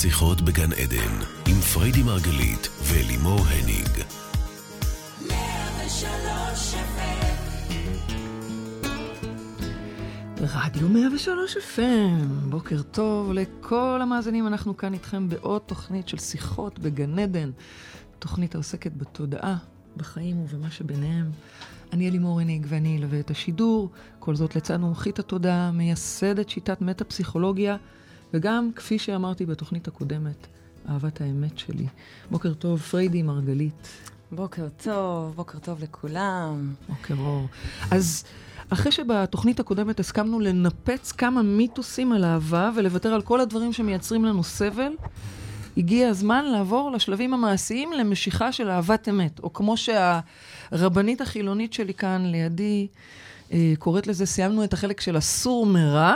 שיחות בגן עדן, עם פריידי מרגלית ולימור הניג. רדיו 103 FM, בוקר טוב לכל המאזינים, אנחנו כאן איתכם בעוד תוכנית של שיחות בגן עדן, תוכנית העוסקת בתודעה, בחיים ובמה שביניהם. אני אלימור הניג ואני אלווה את השידור, כל זאת לצד מומחית התודעה, מייסדת שיטת מטה-פסיכולוגיה, וגם, כפי שאמרתי בתוכנית הקודמת, אהבת האמת שלי. בוקר טוב, פריידי מרגלית. בוקר טוב, בוקר טוב לכולם. בוקר אור. אז אחרי שבתוכנית הקודמת הסכמנו לנפץ כמה מיתוסים על אהבה ולוותר על כל הדברים שמייצרים לנו סבל, הגיע הזמן לעבור לשלבים המעשיים למשיכה של אהבת אמת, או כמו שהרבנית החילונית שלי כאן לידי אה, קוראת לזה, סיימנו את החלק של הסור מרע,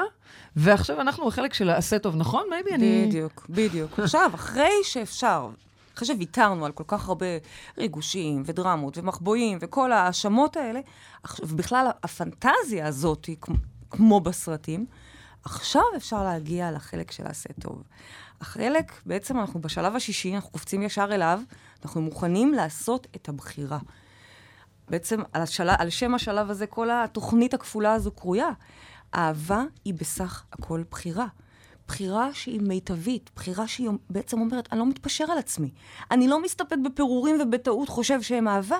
ועכשיו אנחנו בחלק של העשה טוב, נכון, baby? אני... בדיוק, בדיוק. עכשיו, אחרי שאפשר, אחרי שוויתרנו על כל כך הרבה ריגושים ודרמות ומחבואים וכל ההאשמות האלה, ובכלל הפנטזיה הזאת, כמו בסרטים, עכשיו אפשר להגיע לחלק של העשה טוב. החלק, בעצם אנחנו בשלב השישי, אנחנו קופצים ישר אליו, אנחנו מוכנים לעשות את הבחירה. בעצם על, השל... על שם השלב הזה, כל התוכנית הכפולה הזו קרויה. אהבה היא בסך הכל בחירה. בחירה שהיא מיטבית, בחירה שהיא בעצם אומרת, אני לא מתפשר על עצמי. אני לא מסתפק בפירורים ובטעות חושב שהם אהבה.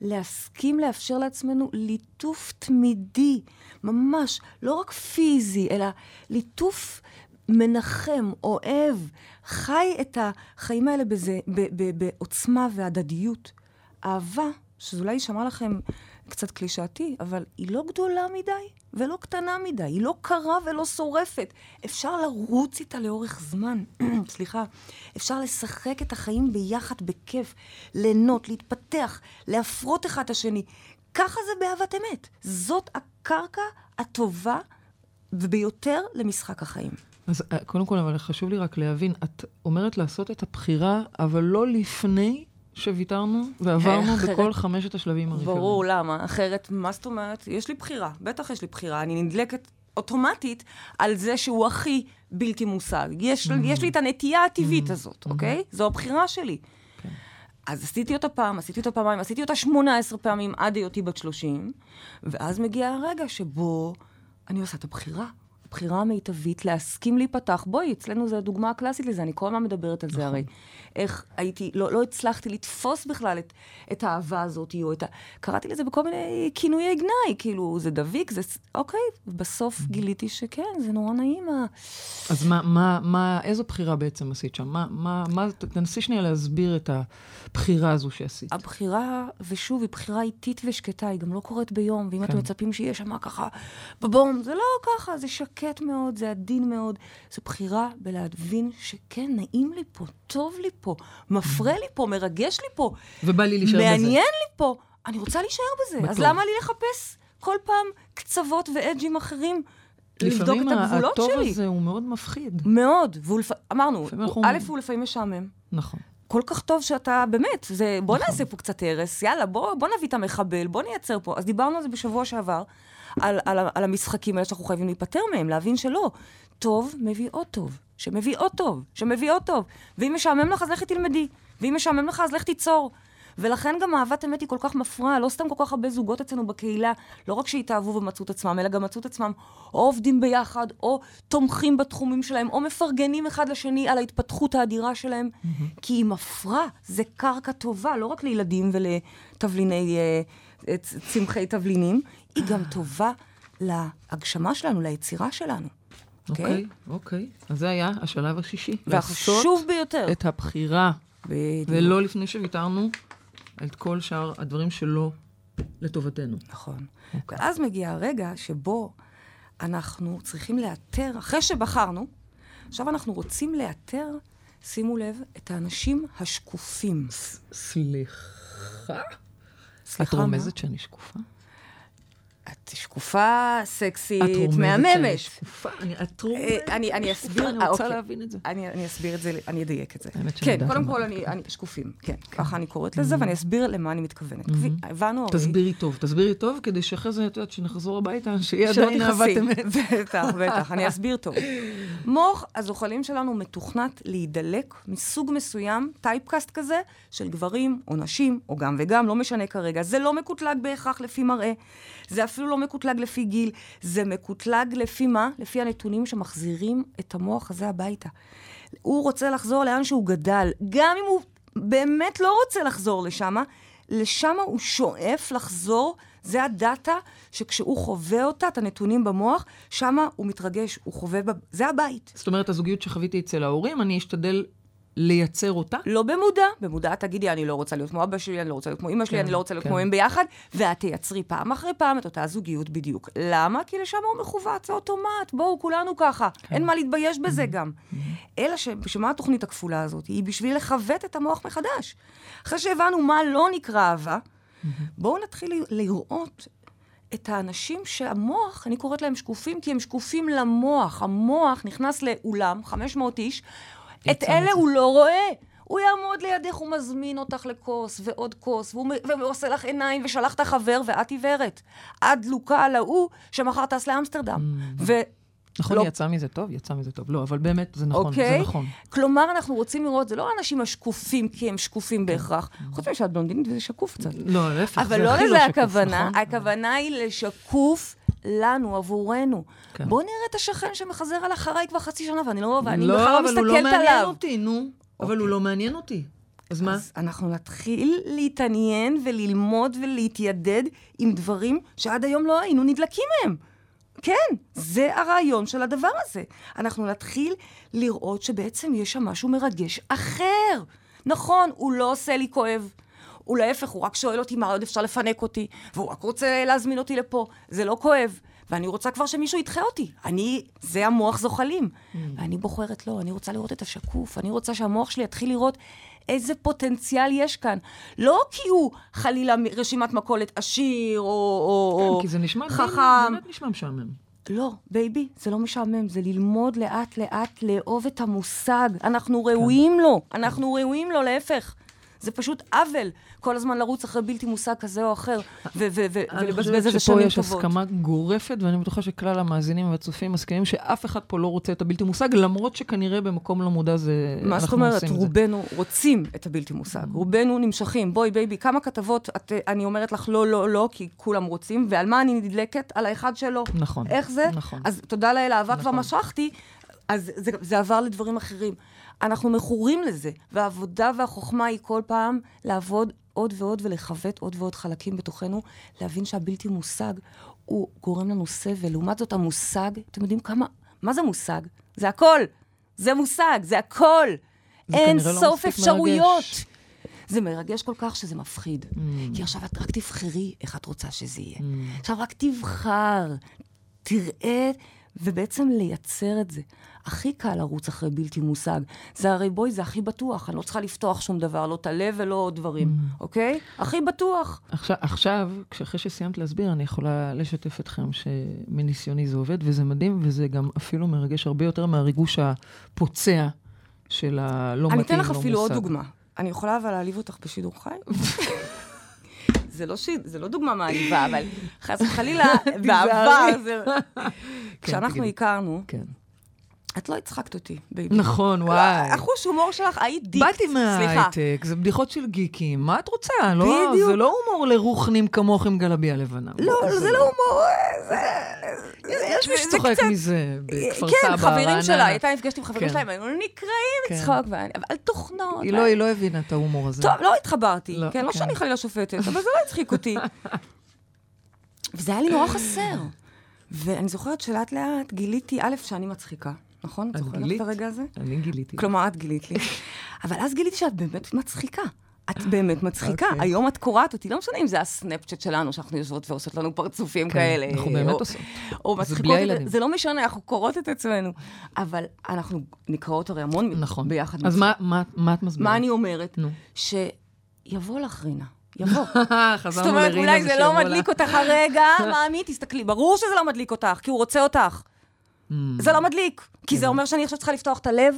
להסכים לאפשר לעצמנו ליטוף תמידי, ממש, לא רק פיזי, אלא ליטוף מנחם, אוהב, חי את החיים האלה בזה, בעוצמה והדדיות. אהבה, שזה אולי יישמע לכם קצת קלישאתי, אבל היא לא גדולה מדי ולא קטנה מדי, היא לא קרה ולא שורפת. אפשר לרוץ איתה לאורך זמן, סליחה. אפשר לשחק את החיים ביחד בכיף, ליהנות, להתפתח, להפרות אחד את השני. ככה זה באהבת אמת. זאת הקרקע הטובה וביותר למשחק החיים. אז אה, קודם כל, אבל חשוב לי רק להבין, את אומרת לעשות את הבחירה, אבל לא לפני שוויתרנו ועברנו אחרת, בכל חמשת השלבים הראשונים. ברור, למה? אחרת, מה זאת אומרת? יש לי בחירה, בטח יש לי בחירה. אני נדלקת אוטומטית על זה שהוא הכי בלתי מושג. יש, mm-hmm. יש לי את הנטייה הטבעית mm-hmm. הזאת, אוקיי? Mm-hmm. זו הבחירה שלי. כן. אז עשיתי אותה פעם, עשיתי אותה פעמיים, עשיתי אותה 18 פעמים עד היותי בת 30, ואז מגיע הרגע שבו אני עושה את הבחירה. הבחירה המיטבית להסכים להיפתח. בואי, אצלנו זו הדוגמה הקלאסית לזה, אני כל הזמן מדברת על זה הרי. נכון. איך הייתי, לא, לא הצלחתי לתפוס בכלל את, את האהבה הזאת, או את ה... קראתי לזה בכל מיני כינויי גנאי, כאילו, זה דביק, זה... אוקיי, בסוף mm-hmm. גיליתי שכן, זה נורא נעים. אז מה, מה, מה, איזו בחירה בעצם עשית שם? מה, מה, מה, תנסי שנייה להסביר את הבחירה הזו שעשית. הבחירה, ושוב, היא בחירה איטית ושקטה, היא גם לא קורית ביום, ואם כן. אתם מצפים שיהיה שם ככה בבום, זה לא ככה, זה שקט מאוד, זה עדין מאוד. זו בחירה בלהבין שכן, נעים לי פה, טוב לי פה, מפרה לי פה, מרגש לי פה. ובא לי להישאר בזה. מעניין לי פה. אני רוצה להישאר בזה. בטוח. אז למה לי לחפש כל פעם קצוות ואדג'ים אחרים? לבדוק את הגבולות שלי. לפעמים הטוב הזה הוא מאוד מפחיד. מאוד. ולפ... אמרנו, אנחנו... א', הוא לפעמים משעמם. נכון. כל כך טוב שאתה, באמת, זה, בוא נכון. נעשה פה קצת הרס, יאללה, בוא, בוא נביא את המחבל, בוא נייצר פה. אז דיברנו על זה בשבוע שעבר, על, על, על המשחקים האלה שאנחנו חייבים להיפטר מהם, להבין שלא. טוב מביא עוד טוב, שמביא עוד טוב, שמביא עוד טוב. ואם משעמם לך, אז לכי תלמדי. ואם משעמם לך, אז לך תיצור. ולכן גם אהבת אמת היא כל כך מפריעה, לא סתם כל כך הרבה זוגות אצלנו בקהילה, לא רק שהתאהבו ומצאו את עצמם, אלא גם מצאו את עצמם או עובדים ביחד, או תומכים בתחומים שלהם, או מפרגנים אחד לשני על ההתפתחות האדירה שלהם, mm-hmm. כי היא מפרה, זה קרקע טובה, לא רק לילדים ולתבליני, uh, צמחי תבלינים, היא גם טובה להגשמה שלנו, ליצירה שלנו. אוקיי, okay? אוקיי. Okay. אז זה היה השלב השישי. והחשוב ביותר. את הבחירה. בדיוק. ולא לפני שוויתרנו את כל שאר הדברים שלא לטובתנו. נכון. Okay. אוקיי. ואז מגיע הרגע שבו אנחנו צריכים לאתר, אחרי שבחרנו, עכשיו אנחנו רוצים לאתר, שימו לב, את האנשים השקופים. סליחה? סליחה, את רומזת שאני שקופה? את שקופה, סקסית, מהממת. את שקופה, את רומזת. אה, אני אסביר, אני רוצה אוקיי. להבין את זה. אני אסביר את זה, אני אדייק את זה. כן, קודם כל, אני, שקופים, כן, כן. ככה אני קוראת לזה, ואני אסביר למה אני מתכוונת. הבנו הרי... תסבירי טוב, תסבירי טוב, כדי שאחרי זה, את יודעת, שנחזור הביתה, שיהיה עדיין אהבת אמת. בטח, בטח, אני אסביר טוב. מוח הזוחלים שלנו מתוכנת להידלק מסוג מסוים, טייפקאסט כזה, של גברים או נשים, או גם וגם, לא משנה כרגע. זה לא מקוטלג בהכרח לפי מראה, זה אפילו לא מקוטלג לפי גיל, זה מקוטלג לפי מה? לפי הנתונים שמחזירים את המוח הזה הביתה. הוא רוצה לחזור לאן שהוא גדל, גם אם הוא באמת לא רוצה לחזור לשם, לשם הוא שואף לחזור, זה הדאטה שכשהוא חווה אותה, את הנתונים במוח, שם הוא מתרגש, הוא חווה, בב... זה הבית. זאת אומרת, הזוגיות שחוויתי אצל ההורים, אני אשתדל לייצר אותה? לא במודע. במודע תגידי, אני לא רוצה להיות כמו אבא שלי, אני לא רוצה להיות כמו אמא שלי, כן, אני לא רוצה להיות כן. כמו הם ביחד, ואת תייצרי פעם אחרי פעם את אותה זוגיות בדיוק. למה? כי לשם הוא מכוות, זה אוטומט, בואו, כולנו ככה. כן. אין מה להתבייש בזה גם. אלא שבשביל התוכנית הכפולה הזאת? היא בשביל לכבט את המוח מחדש. אחרי שהבנו מה לא נקרא אהבה, בואו נתחיל לראות את האנשים שהמוח, אני קוראת להם שקופים, כי הם שקופים למוח. המוח נכנס לאולם, 500 איש, את אלה מזה. הוא לא רואה. הוא יעמוד לידך, הוא מזמין אותך לכוס ועוד כוס, והוא, עושה לך עיניים ושלח את החבר, ואת עיוורת. את דלוקה על ההוא שמחר טס לאמסטרדם. ו... נכון, לא- יצא מזה טוב, יצא מזה טוב. לא, אבל באמת, זה נכון, אוקיי? זה נכון. כלומר, אנחנו רוצים לראות, זה לא האנשים השקופים כי הם שקופים בהכרח. חוץ משאת בלונדינית וזה שקוף קצת. לא, להפך, אבל זה לא הכי לזה שקוף, הכוונה, נכון? הכוונה היא לשקוף לנו, עבורנו. כן. בואו נראה את השכן שמחזר על אחריי כבר חצי שנה, ואני לא, ואני לא, בכלל לא אבל הוא לא מסתכלת מעניין עליו. אותי, נו. אבל הוא אוקיי. לא מעניין אותי. אז מה? אז אנחנו נתחיל להתעניין וללמוד ולהתיידד עם דברים שעד היום לא היינו נדלקים מהם. כן, זה הרעיון של הדבר הזה. אנחנו נתחיל לראות שבעצם יש שם משהו מרגש אחר. נכון, הוא לא עושה לי כואב. הוא להפך, הוא רק שואל אותי מה עוד אפשר לפנק אותי, והוא רק רוצה להזמין אותי לפה. זה לא כואב. ואני רוצה כבר שמישהו ידחה אותי. אני, זה המוח זוחלים. ואני בוחרת לא, אני רוצה לראות את השקוף. אני רוצה שהמוח שלי יתחיל לראות איזה פוטנציאל יש כאן. לא כי הוא חלילה רשימת מכולת עשיר, או, או, או כן, כי זה נשמע, חכם. באמת נשמע משעמם. לא, בייבי, זה לא משעמם, זה ללמוד לאט-לאט לאהוב את המושג. אנחנו ראויים לו, אנחנו ראויים לו, להפך. זה פשוט עוול, כל הזמן לרוץ אחרי בלתי מושג כזה או אחר, ו- ו- ו- אני ולבזבז חושבת איזה שפה שנים יש טובות. הסכמה גורפת, ואני בטוחה שכלל המאזינים והצופים מסכימים שאף אחד פה לא רוצה את הבלתי מושג, למרות שכנראה במקום לא מודע זה... מה זאת אומרת? זה. רובנו רוצים את הבלתי מושג. רובנו נמשכים. בואי, baby, כמה כתבות את, אני אומרת לך לא, לא, לא, כי כולם רוצים, ועל מה אני נדלקת? על האחד שלא. נכון, איך זה? נכון. אז תודה לאל, אהבה כבר נכון. משכתי, אז זה, זה עבר לדברים אחרים. אנחנו מכורים לזה, והעבודה והחוכמה היא כל פעם לעבוד עוד ועוד ולכבות עוד ועוד חלקים בתוכנו, להבין שהבלתי מושג הוא גורם לנו סבל. לעומת זאת, המושג, אתם יודעים כמה, מה זה מושג? זה הכל. זה מושג, זה הכל. זה אין לא סוף מספיק אפשרויות. מרגש. זה מרגש כל כך שזה מפחיד. Mm. כי עכשיו את רק תבחרי איך את רוצה שזה יהיה. עכשיו רק תבחר, תראה, ובעצם לייצר את זה. הכי קל לרוץ אחרי בלתי מושג. זה הרי בואי, זה הכי בטוח. אני לא צריכה לפתוח שום דבר, לא את הלב ולא עוד דברים, Mm. אוקיי? הכי בטוח. עכשיו, עכשיו, כשאחרי שסיימת להסביר, אני יכולה לשתף אתכם שמניסיוני זה עובד, וזה מדהים, וזה גם אפילו מרגש הרבה יותר מהריגוש הפוצע של הלא אני מתאים, אתן לא לך אפילו עוד מושג. דוגמה. אני יכולה אבל להעליב אותך בשידור חי? זה לא, ש... זה לא דוגמה מעליבה, אבל חס וחלילה, בעבר זה... כשאנחנו תגידי. הכרנו, כן. את לא הצחקת אותי, בייבי. נכון, וואי. החוש הומור שלך, היית דיקט. באתי. מההייטק, זה בדיחות של גיקים, מה את רוצה? לא, בדיוק. זה לא הומור לרוחנים כמוך עם גלביה לבנה. לא, זה לא הומור, זה... יש מי שצוחק מזה בכפר כן, סבא, חברים רעננה. שלה, הייתה נפגשת עם חברים כן. שלהם, היינו נקרעים כן. מצחוק, אבל על תוכנות. היא לא, היא לא הבינה את ההומור הזה. טוב, לא התחברתי, לא, כן, לא כן. שאני חלילה שופטת, אבל זה לא הצחיק אותי. וזה היה לי נורא חסר. ואני זוכרת שלאט לאט גיליתי, א', שאני מצחיקה, נכון? את זוכרת? את הרגע הזה? אני גיליתי. כלומר, את גילית לי. אבל אז גיליתי שאת באמת מצחיקה. את באמת מצחיקה. אוקיי. היום את קורעת אותי, לא משנה אם זה הסנאפצ'אט שלנו, שאנחנו יושבות ועושות לנו פרצופים כן, כאלה. אנחנו באמת או- עושות. או זה מצחיקות הילדים. זה לא משנה, אנחנו קוראות את עצמנו. אבל אנחנו נקראות הרי המון נכון. ביחד. אז מה, מה, מה את מסבירה? מה אני אומרת? נו. שיבוא לך, רינה. יבוא. זאת אומרת, אולי זה לא. מדליק אותך הרגע, מאמי, תסתכלי, ברור שזה לא מדליק אותך, כי הוא רוצה אותך. Mm. זה לא מדליק, כי כן. זה אומר שאני עכשיו צריכה לפתוח את הלב,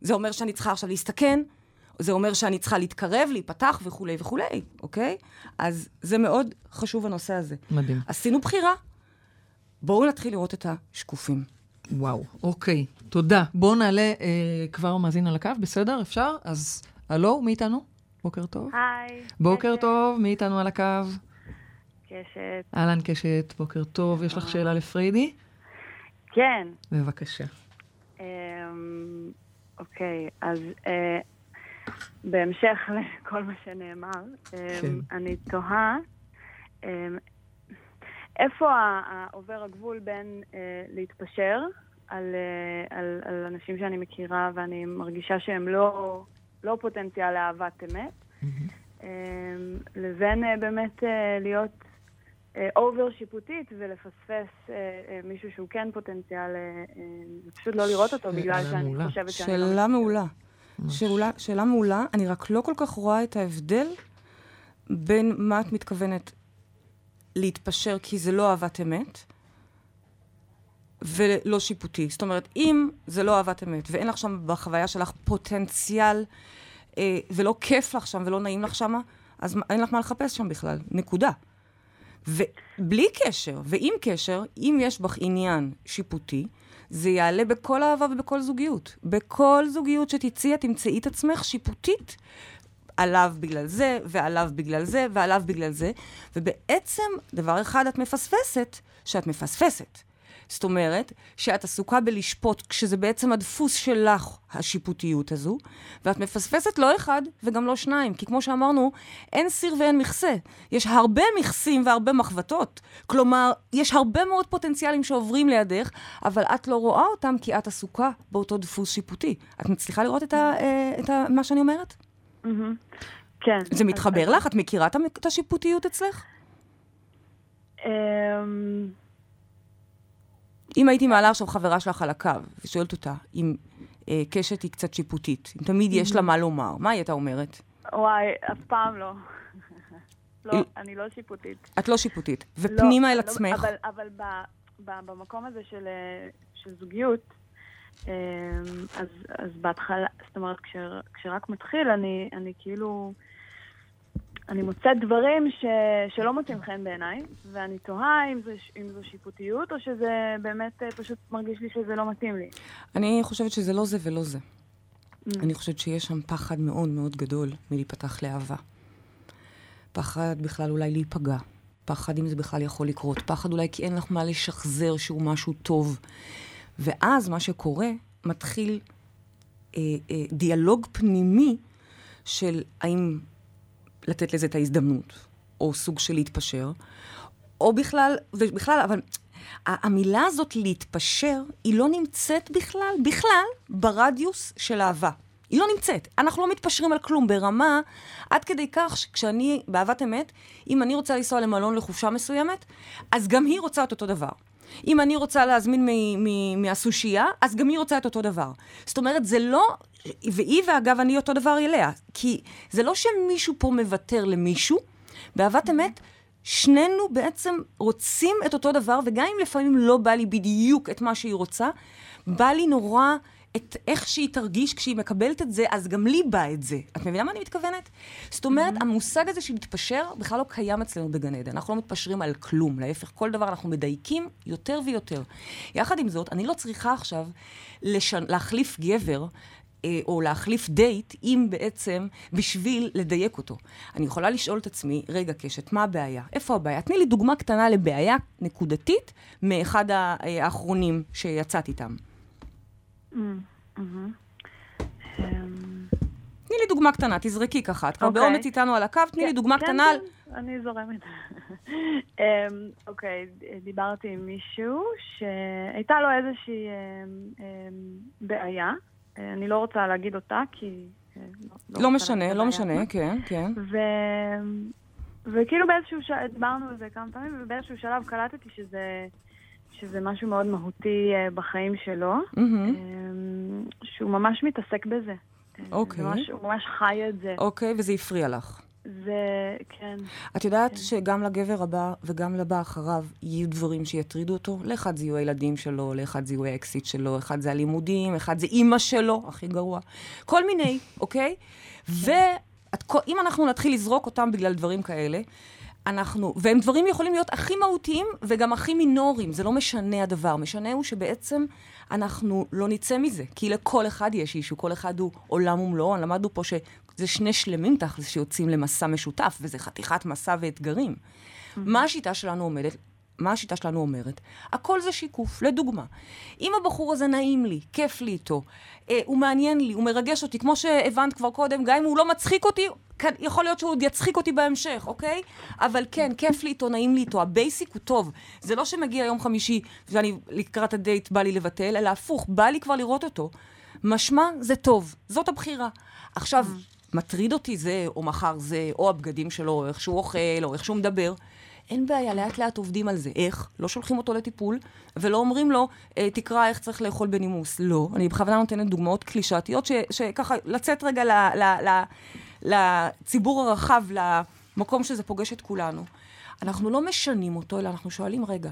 זה אומר שאני צריכה עכשיו להסתכן, זה אומר שאני צריכה להתקרב, להיפתח וכולי וכולי, אוקיי? אז זה מאוד חשוב הנושא הזה. מדהים. עשינו בחירה, בואו נתחיל לראות את השקופים. וואו, אוקיי. תודה. בואו נעלה אה, כבר מאזין על הקו, בסדר? אפשר? אז הלו, מי איתנו? בוקר טוב. היי. בוקר קשת. טוב, מי איתנו על הקו? קשת. אהלן קשת, בוקר טוב. יש לך שאלה לפריידי? כן. בבקשה. אמ, אוקיי, אז אה, בהמשך לכל מה שנאמר, אמ, כן. אני תוהה אמ, איפה עובר הגבול בין אה, להתפשר על, אה, על, על אנשים שאני מכירה ואני מרגישה שהם לא, לא פוטנציאל לאהבת אמת, אמ, לבין אה, באמת אה, להיות אובר שיפוטית ולפספס אה, אה, מישהו שהוא כן פוטנציאל, אה, ופשוט לא לראות אותו בגלל שאני מעולה. חושבת שאני לא... שאלה מעולה. שאלה, שאלה מעולה, אני רק לא כל כך רואה את ההבדל בין מה את מתכוונת להתפשר כי זה לא אהבת אמת, ולא שיפוטי. זאת אומרת, אם זה לא אהבת אמת, ואין לך שם בחוויה שלך פוטנציאל, אה, ולא כיף לך שם ולא נעים לך שם, אז אין לך מה לחפש שם בכלל. נקודה. ובלי קשר, ועם קשר, אם יש בך עניין שיפוטי, זה יעלה בכל אהבה ובכל זוגיות. בכל זוגיות שתצאי, את תמצאי את עצמך שיפוטית עליו בגלל זה, ועליו בגלל זה, ועליו בגלל זה, ובעצם, דבר אחד את מפספסת, שאת מפספסת. זאת אומרת, שאת עסוקה בלשפוט, כשזה בעצם הדפוס שלך, השיפוטיות הזו, ואת מפספסת לא אחד וגם לא שניים, כי כמו שאמרנו, אין סיר ואין מכסה. יש הרבה מכסים והרבה מחבטות. כלומר, יש הרבה מאוד פוטנציאלים שעוברים לידך, אבל את לא רואה אותם כי את עסוקה באותו דפוס שיפוטי. את מצליחה לראות את, ה, אה, את ה, מה שאני אומרת? כן. זה מתחבר לך? את מכירה את השיפוטיות אצלך? אם הייתי מעלה עכשיו חברה שלך על הקו, ושואלת אותה אם אה, קשת היא קצת שיפוטית, אם תמיד יש לה מה לומר, מה היא הייתה אומרת? וואי, אף פעם לא. לא, אני לא שיפוטית. את לא שיפוטית. לא, ופנימה אל לא, עצמך, אבל, אבל ב, ב, במקום הזה של, אה, של זוגיות, אמ, אז, אז בהתחלה, זאת אומרת, כשר, כשרק מתחיל, אני, אני כאילו, אני מוצאת דברים ש, שלא מוצאים חן בעיניי, ואני תוהה אם, זה, אם זו שיפוטיות, או שזה באמת אה, פשוט מרגיש לי שזה לא מתאים לי. אני חושבת שזה לא זה ולא זה. אני חושבת שיש שם פחד מאוד מאוד גדול מלהיפתח לאהבה. פחד בכלל אולי להיפגע. פחד אם זה בכלל יכול לקרות. פחד אולי כי אין לך מה לשחזר שהוא משהו טוב. ואז מה שקורה, מתחיל אה, אה, דיאלוג פנימי של האם לתת לזה את ההזדמנות, או סוג של להתפשר, או בכלל, ובכלל, אבל המילה הזאת להתפשר, היא לא נמצאת בכלל, בכלל, ברדיוס של אהבה. היא לא נמצאת. אנחנו לא מתפשרים על כלום ברמה, עד כדי כך שכשאני, באהבת אמת, אם אני רוצה לנסוע למלון לחופשה מסוימת, אז גם היא רוצה את אותו דבר. אם אני רוצה להזמין מהסושייה, אז גם היא רוצה את אותו דבר. זאת אומרת, זה לא... והיא, ואגב, אני אותו דבר אליה. כי זה לא שמישהו פה מוותר למישהו. באהבת אמת, שנינו בעצם רוצים את אותו דבר, וגם אם לפעמים לא בא לי בדיוק את מה שהיא רוצה, בא לי נורא את איך שהיא תרגיש כשהיא מקבלת את זה, אז גם לי בא את זה. את מבינה מה אני מתכוונת? זאת אומרת, המושג הזה של להתפשר בכלל לא קיים אצלנו בגן עדן. אנחנו לא מתפשרים על כלום, להפך, כל דבר אנחנו מדייקים יותר ויותר. יחד עם זאת, אני לא צריכה עכשיו לש... להחליף גבר. אה, או להחליף דייט, אם בעצם בשביל לדייק אותו. אני יכולה לשאול את עצמי, רגע, קשת, מה הבעיה? איפה הבעיה? תני לי דוגמה קטנה לבעיה נקודתית מאחד אה, האחרונים שיצאת איתם. אמ, תני לי דוגמה קטנה, תזרקי ככה. את כבר אוקיי. באומץ איתנו על הקו, תני לי כן, דוגמה כן, קטנה. כן, אני זורמת. אמ, אוקיי, דיברתי עם מישהו שהייתה לו איזושהי אמ, בעיה. אה, אני לא רוצה להגיד אותה, כי... אה, לא רוצה משנה, לא משנה. כן, כן. ו... וכאילו באיזשהו שלב, דיברנו על זה כמה פעמים, ובאיזשהו שלב קלטתי שזה, שזה משהו מאוד מהותי אה, בחיים שלו. אמ, שהוא ממש מתעסק בזה. אוקיי. ממש, הוא ממש חי את זה. אוקיי, וזה הפריע לך. זה, כן. את יודעת שגם לגבר הבא וגם לבא אחריו יהיו דברים שיטרידו אותו? לאחד זה יהיו הילדים שלו, לאחד זה יהיו האקסיט שלו, אחד זה הלימודים, אחד זה אימא שלו, הכי גרוע. כל מיני, אוקיי? ואם אנחנו נתחיל לזרוק אותם בגלל דברים כאלה, אנחנו, והם דברים יכולים להיות הכי מהותיים וגם הכי מינוריים, זה לא משנה הדבר. משנה הוא שבעצם אנחנו לא נצא מזה, כי לכל אחד יש אישו, כל אחד הוא עולם ומלואו. למדנו פה שזה שני שלמים תכלס שיוצאים למסע משותף, וזה חתיכת מסע ואתגרים. מה השיטה שלנו עומדת? מה השיטה שלנו אומרת? הכל זה שיקוף. לדוגמה, אם הבחור הזה נעים לי, כיף לי איתו, אה, הוא מעניין לי, הוא מרגש אותי, כמו שהבנת כבר קודם, גם אם הוא לא מצחיק אותי, כן, יכול להיות שהוא עוד יצחיק אותי בהמשך, אוקיי? אבל כן, כיף לי איתו, נעים לי איתו, ה basic הוא טוב. זה לא שמגיע יום חמישי ואני לקראת הדייט בא לי לבטל, אלא הפוך, בא לי כבר לראות אותו. משמע, זה טוב, זאת הבחירה. עכשיו, מטריד אותי זה, או מחר זה, או הבגדים שלו, או איך שהוא אוכל, או איך שהוא מדבר. אין בעיה, לאט לאט עובדים על זה. איך? לא שולחים אותו לטיפול, ולא אומרים לו, אה, תקרא איך צריך לאכול בנימוס. לא, אני בכוונה נותנת דוגמאות קלישאתיות, ש, שככה, לצאת רגע ל, ל, ל, לציבור הרחב, למקום שזה פוגש את כולנו. אנחנו לא משנים אותו, אלא אנחנו שואלים, רגע,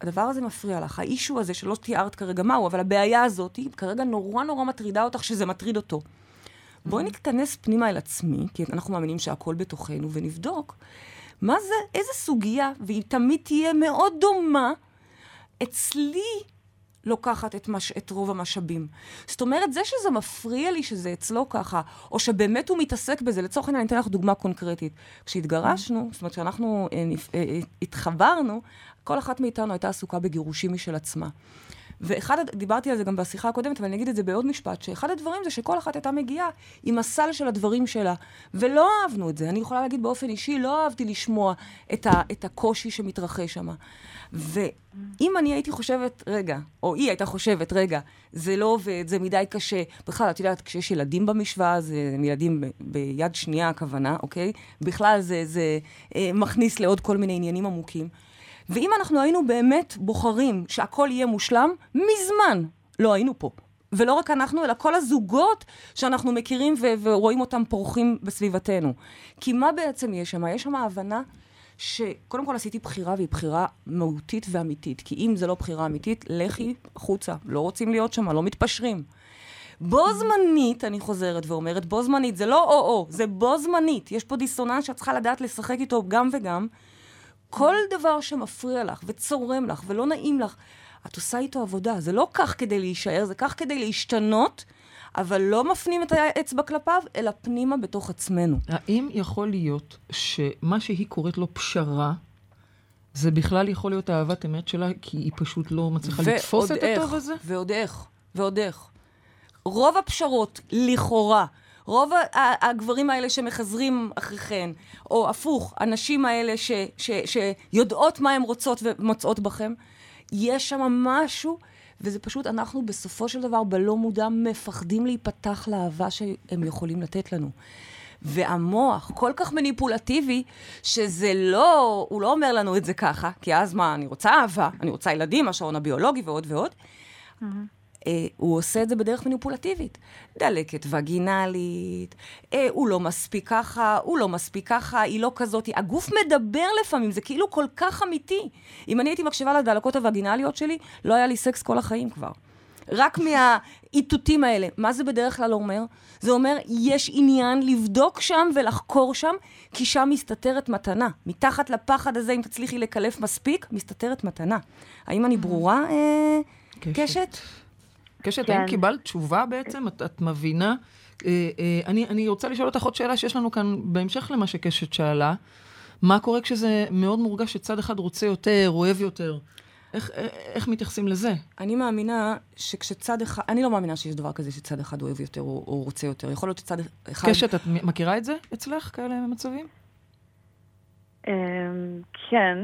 הדבר הזה מפריע לך, האישו הזה שלא תיארת כרגע מהו, אבל הבעיה הזאת היא כרגע נורא נורא מטרידה אותך שזה מטריד אותו. בואי נתכנס פנימה אל עצמי, כי אנחנו מאמינים שהכל בתוכנו, ונבדוק מה זה, איזה סוגיה, והיא תמיד תהיה מאוד דומה, אצלי לוקחת את, מש, את רוב המשאבים. זאת אומרת, זה שזה מפריע לי שזה אצלו ככה, או שבאמת הוא מתעסק בזה, לצורך העניין, אני אתן לך דוגמה קונקרטית. כשהתגרשנו, זאת אומרת, כשאנחנו אה, אה, התחברנו, כל אחת מאיתנו הייתה עסוקה בגירושים משל עצמה. ואחד, דיברתי על זה גם בשיחה הקודמת, אבל אני אגיד את זה בעוד משפט, שאחד הדברים זה שכל אחת הייתה מגיעה עם הסל של הדברים שלה, ולא אהבנו את זה. אני יכולה להגיד באופן אישי, לא אהבתי לשמוע את, ה, את הקושי שמתרחש שם. ואם אני הייתי חושבת, רגע, או היא הייתה חושבת, רגע, זה לא עובד, זה מדי קשה. בכלל, את יודעת, כשיש ילדים במשוואה, זה ילדים ב, ביד שנייה הכוונה, אוקיי? בכלל זה, זה אה, מכניס לעוד כל מיני עניינים עמוקים. ואם אנחנו היינו באמת בוחרים שהכל יהיה מושלם, מזמן לא היינו פה. ולא רק אנחנו, אלא כל הזוגות שאנחנו מכירים ו- ורואים אותם פורחים בסביבתנו. כי מה בעצם יש שם? יש שם הבנה שקודם כל עשיתי בחירה, והיא בחירה מהותית ואמיתית. כי אם זה לא בחירה אמיתית, לכי החוצה. לא רוצים להיות שם, לא מתפשרים. בו זמנית, אני חוזרת ואומרת, בו זמנית, זה לא או-או, זה בו זמנית. יש פה דיסוננס שאת צריכה לדעת לשחק איתו גם וגם. כל דבר שמפריע לך וצורם לך ולא נעים לך, את עושה איתו עבודה. זה לא כך כדי להישאר, זה כך כדי להשתנות, אבל לא מפנים את האצבע כלפיו, אלא פנימה בתוך עצמנו. האם יכול להיות שמה שהיא קוראת לו פשרה, זה בכלל יכול להיות אהבת אמת שלה, כי היא פשוט לא מצליחה לתפוס את איך, הטוב הזה? ועוד איך, ועוד איך. רוב הפשרות, לכאורה, רוב הגברים האלה שמחזרים אחריכן, או הפוך, הנשים האלה ש, ש, שיודעות מה הן רוצות ומוצאות בכם, יש שם משהו, וזה פשוט, אנחנו בסופו של דבר, בלא מודע, מפחדים להיפתח לאהבה שהם יכולים לתת לנו. והמוח כל כך מניפולטיבי, שזה לא, הוא לא אומר לנו את זה ככה, כי אז מה, אני רוצה אהבה, אני רוצה ילדים, השעון הביולוגי ועוד ועוד. Mm-hmm. אה, הוא עושה את זה בדרך מניפולטיבית. דלקת וגינלית, אה, הוא לא מספיק ככה, הוא לא מספיק ככה, היא לא כזאת. הגוף מדבר לפעמים, זה כאילו כל כך אמיתי. אם אני הייתי מקשיבה לדלקות הווגינליות שלי, לא היה לי סקס כל החיים כבר. רק מהאיתותים האלה. מה זה בדרך כלל אומר? זה אומר, יש עניין לבדוק שם ולחקור שם, כי שם מסתתרת מתנה. מתחת לפחד הזה, אם תצליחי לקלף מספיק, מסתתרת מתנה. האם אני ברורה, אה, קשת? קשת? קשת, כן. האם קיבלת תשובה בעצם? את, את מבינה? אה, אה, אני, אני רוצה לשאול אותך עוד שאלה שיש לנו כאן, בהמשך למה שקשת שאלה. מה קורה כשזה מאוד מורגש שצד אחד רוצה יותר, אוהב יותר? איך, אה, איך מתייחסים לזה? אני מאמינה שכשצד אחד, אני לא מאמינה שיש דבר כזה שצד אחד אוהב יותר או, או רוצה יותר. יכול להיות שצד אחד... קשת, את מכירה את זה אצלך, כאלה מצבים? אמ, כן.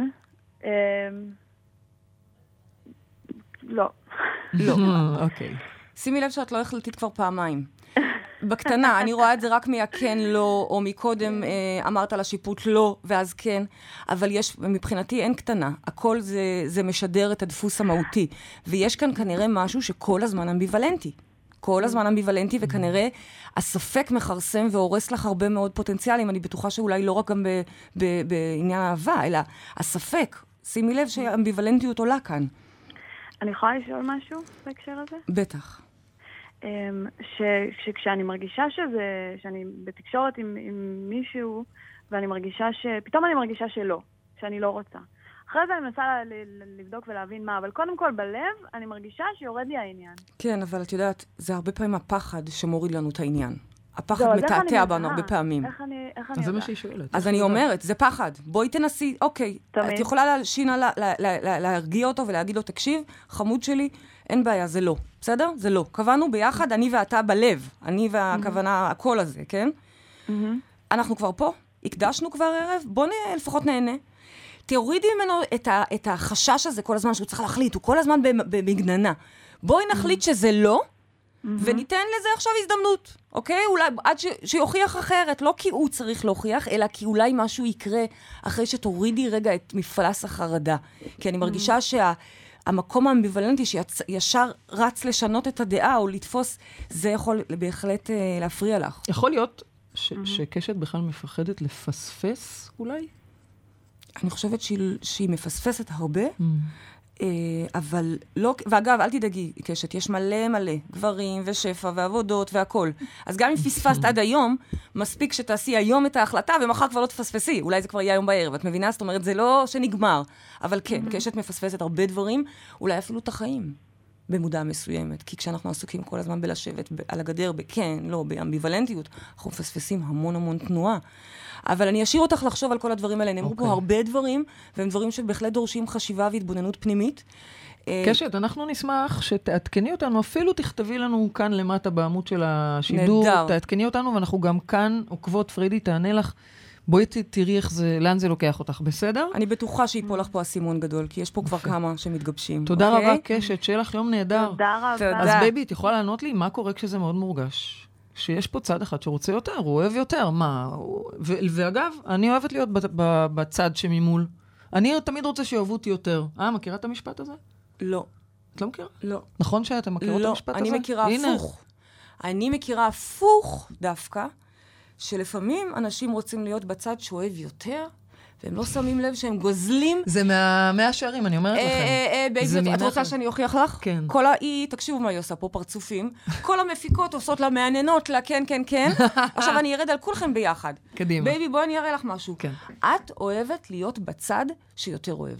לא. לא. אוקיי. שימי לב שאת לא החלטית כבר פעמיים. בקטנה, אני רואה את זה רק מהכן לא, או מקודם אה, אמרת על השיפוט לא, ואז כן, אבל יש, מבחינתי אין קטנה. הכל זה, זה משדר את הדפוס המהותי. ויש כאן כנראה משהו שכל הזמן אמביוולנטי. כל הזמן אמביוולנטי, וכנראה הספק מכרסם והורס לך הרבה מאוד פוטנציאלים. אני בטוחה שאולי לא רק גם בעניין אהבה, אלא הספק. שימי לב שאמביוולנטיות עולה כאן. אני יכולה לשאול משהו בהקשר הזה? בטח. אמ, ש, שכשאני מרגישה שזה, שאני בתקשורת עם, עם מישהו, ואני מרגישה ש... פתאום אני מרגישה שלא, שאני לא רוצה. אחרי זה אני מנסה לבדוק ולהבין מה, אבל קודם כל בלב, אני מרגישה שיורד לי העניין. כן, אבל את יודעת, זה הרבה פעמים הפחד שמוריד לנו את העניין. הפחד מתעתע בנו הרבה פעמים. איך אני, איך אני אז יודעת? זה מה שהיא שואלת. אז אני אומרת, זה פחד. בואי תנסי, אוקיי. תמיד. את יכולה להלשין, לה- לה- לה- להרגיע אותו ולהגיד לו, תקשיב, חמוד שלי, אין בעיה, זה לא. בסדר? זה לא. קבענו ביחד, אני ואתה בלב. אני והכוונה, הקול הזה, כן? אנחנו כבר פה, הקדשנו כבר ערב, בוא נ... לפחות נהנה. תורידי ממנו את, ה... את החשש הזה כל הזמן שהוא צריך להחליט, הוא כל הזמן במ- במגננה. בואי נחליט שזה לא, וניתן לזה עכשיו הזדמנות, אוקיי? אולי עד ש... שיוכיח אחרת, לא כי הוא צריך להוכיח, אלא כי אולי משהו יקרה אחרי שתורידי רגע את מפלס החרדה. כי אני מרגישה שה... המקום האמביוולנטי שישר רץ לשנות את הדעה או לתפוס, זה יכול בהחלט אה, להפריע לך. יכול להיות ש- שקשת בכלל מפחדת לפספס, אולי? אני חושבת שהיא, שהיא מפספסת הרבה, אה, אבל לא... ואגב, אל תדאגי, קשת, יש מלא מלא גברים ושפע ועבודות והכול. אז גם אם פספסת עד היום, מספיק שתעשי היום את ההחלטה ומחר כבר לא תפספסי. אולי זה כבר יהיה היום בערב, את מבינה? זאת אומרת, זה לא שנגמר. אבל כן, קשת מפספסת הרבה דברים, אולי אפילו את החיים. במודע מסוימת, כי כשאנחנו עסוקים כל הזמן בלשבת על הגדר, בכן, לא, באמביוולנטיות, אנחנו מפספסים המון המון תנועה. אבל אני אשאיר אותך לחשוב על כל הדברים האלה. נאמרו okay. פה אוקיי. הרבה דברים, והם דברים שבהחלט דורשים חשיבה והתבוננות פנימית. אה, קשת, אנחנו נשמח שתעדכני אותנו, אפילו תכתבי לנו כאן למטה בעמוד של השידור, נהדר. תעדכני אותנו, ואנחנו גם כאן עוקבות, פרידי תענה לך. בואי ת- תראי איך זה, לאן זה לוקח אותך, בסדר? אני בטוחה שיפול לך פה אסימון גדול, כי יש פה כבר כמה שמתגבשים. תודה אוקיי? רבה, קשת, שיהיה לך יום נהדר. תודה רבה. אז baby, את יכולה לענות לי מה קורה כשזה מאוד מורגש? שיש פה צד אחד שרוצה יותר, הוא אוהב יותר, מה? הוא... ו- ואגב, אני אוהבת להיות ב- ב- בצד שממול. אני תמיד רוצה שיאהבו אותי יותר. אה, מכירה את המשפט הזה? לא, את לא מכירה? לא. נכון שאתם מכירות את לא, המשפט הזה? אני מכירה הנה. הפוך. אני מכירה הפוך דווקא, שלפעמים אנשים רוצים להיות בצד שאוהב יותר, והם לא שמים לב שהם גוזלים זה מהמאה שערים, אני אומרת אה, לכם. אה, אה, את. רוצה שאני אוכיח לך? כן. כל ה... היא, תקשיבו מה היא עושה פה, פרצופים. כל המפיקות עושות לה מהנהנות לה, כן, כן, כן. עכשיו אני ארד על כולכם ביחד. קדימה. baby, בואי אני אראה לך משהו. כן. את אוהבת להיות בצד שיותר אוהב.